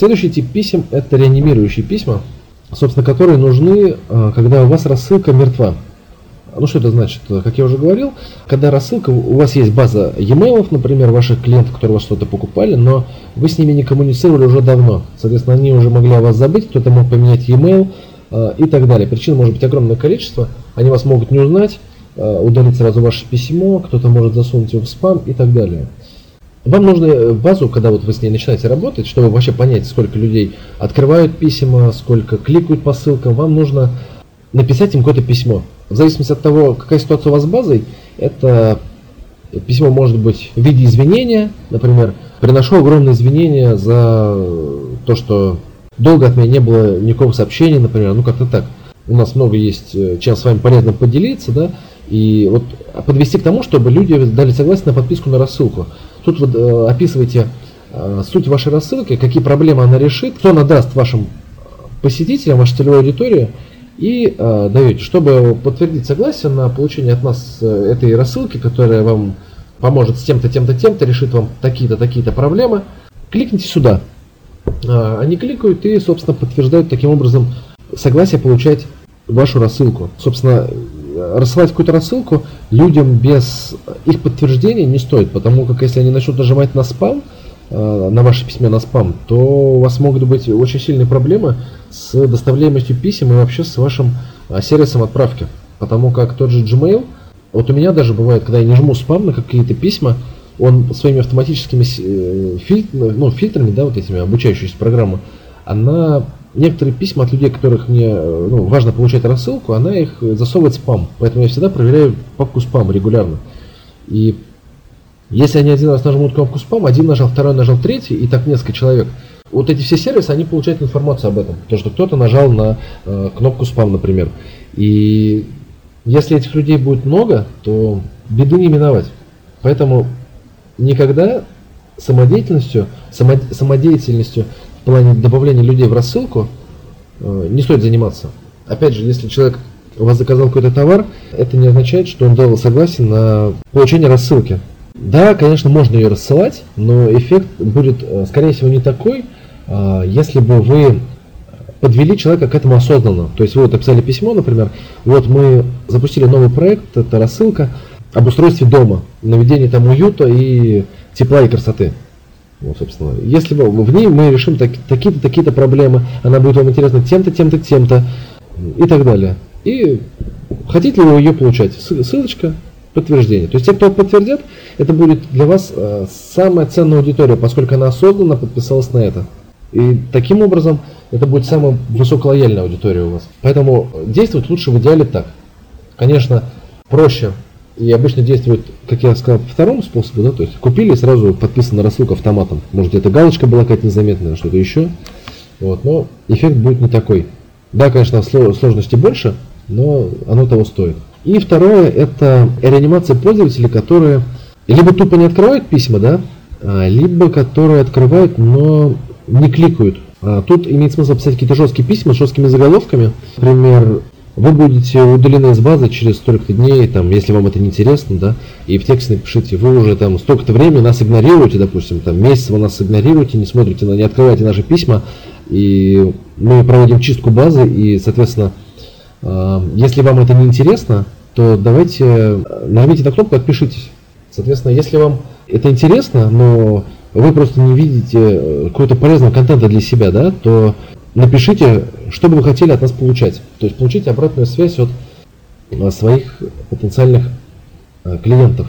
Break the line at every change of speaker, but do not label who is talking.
Следующий тип писем – это реанимирующие письма, собственно, которые нужны, э, когда у вас рассылка мертва. Ну что это значит? Как я уже говорил, когда рассылка, у вас есть база e-mail, например, ваших клиентов, которые у вас что-то покупали, но вы с ними не коммуницировали уже давно. Соответственно, они уже могли о вас забыть, кто-то мог поменять e-mail э, и так далее. Причин может быть огромное количество, они вас могут не узнать, э, удалить сразу ваше письмо, кто-то может засунуть его в спам и так далее. Вам нужно базу, когда вот вы с ней начинаете работать, чтобы вообще понять, сколько людей открывают письма, сколько кликают по ссылкам, вам нужно написать им какое-то письмо. В зависимости от того, какая ситуация у вас с базой, это письмо может быть в виде извинения, например, приношу огромные извинения за то, что долго от меня не было никакого сообщения, например, ну как-то так. У нас много есть э, чем с вами полезно поделиться, да, и вот подвести к тому, чтобы люди дали согласие на подписку на рассылку. Тут вы э, описываете э, суть вашей рассылки, какие проблемы она решит, кто она даст вашим посетителям, вашей целевой аудитории, и э, даете, чтобы подтвердить согласие на получение от нас э, этой рассылки, которая вам поможет с тем-то, тем-то, тем-то, решит вам такие-то, такие-то проблемы, кликните сюда. Э, они кликают и, собственно, подтверждают таким образом согласие получать вашу рассылку. Собственно, рассылать какую-то рассылку людям без их подтверждения не стоит, потому как если они начнут нажимать на спам, Э, на ваше письме на спам, то у вас могут быть очень сильные проблемы с доставляемостью писем и вообще с вашим э, сервисом отправки. Потому как тот же Gmail, вот у меня даже бывает, когда я не жму спам на какие-то письма, он своими автоматическими э, фильтрами, ну, фильтрами, да, вот этими обучающиеся программы, она некоторые письма от людей, которых мне ну, важно получать рассылку, она их засовывает в спам. Поэтому я всегда проверяю папку спам регулярно. И если они один раз нажмут кнопку спам, один нажал, второй нажал, третий, и так несколько человек, вот эти все сервисы, они получают информацию об этом. То, что кто-то нажал на э, кнопку спам, например. И если этих людей будет много, то беды не миновать. Поэтому никогда самодеятельностью, само, самодеятельностью в плане добавления людей в рассылку э, не стоит заниматься. Опять же, если человек у вас заказал какой-то товар, это не означает, что он дал согласие на получение рассылки. Да, конечно, можно ее рассылать, но эффект будет, э, скорее всего, не такой, а, если бы вы подвели человека к этому осознанно. То есть вы вот написали письмо, например, вот мы запустили новый проект, это рассылка об устройстве дома, наведении там уюта и тепла и красоты. Вот, собственно. Если бы в ней мы решим так, такие-то, такие-то проблемы, она будет вам интересна тем-то, тем-то, тем-то и так далее. И хотите ли вы ее получать? Ссылочка, подтверждение. То есть те, кто подтвердят, это будет для вас э, самая ценная аудитория, поскольку она осознанно подписалась на это. И таким образом это будет самая высоколояльная аудитория у вас. Поэтому действовать лучше в идеале так. Конечно, проще и обычно действует, как я сказал, по второму способу, да, то есть купили и сразу подписана рассылка автоматом. Может где-то галочка была какая-то незаметная, что-то еще. Вот, но эффект будет не такой. Да, конечно, сложности больше, но оно того стоит. И второе, это реанимация пользователей, которые либо тупо не открывают письма, да, а, либо которые открывают, но не кликают. А тут имеет смысл писать какие-то жесткие письма с жесткими заголовками. Например, вы будете удалены из базы через столько-то дней, там, если вам это не интересно, да, и в тексте напишите, вы уже там столько-то времени нас игнорируете, допустим, там месяц вы нас игнорируете, не смотрите, на, не открываете наши письма, и мы проводим чистку базы, и, соответственно, Эм, если вам это не интересно, то давайте э, нажмите на кнопку «Отпишитесь». Соответственно, если вам это интересно, но вы просто не видите э, какого-то полезного контента для себя, да, то напишите, что бы вы хотели от нас получать. То есть получите обратную связь от э, своих потенциальных клиентов.